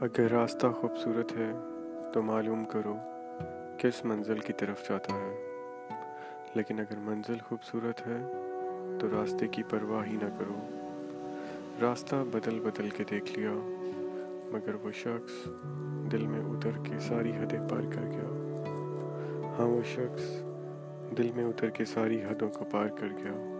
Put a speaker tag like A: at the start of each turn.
A: اگر راستہ خوبصورت ہے تو معلوم کرو کس منزل کی طرف جاتا ہے۔ لیکن اگر منزل خوبصورت ہے تو راستے کی پرواہ ہی نہ کرو۔ راستہ بدل بدل کے دیکھ لیا، مگر وہ شخص دل میں اتر کے ساری حدیں پار کر گیا۔ ہاں وہ شخص دل میں اتر کے ساری حدوں کو پار کر گیا۔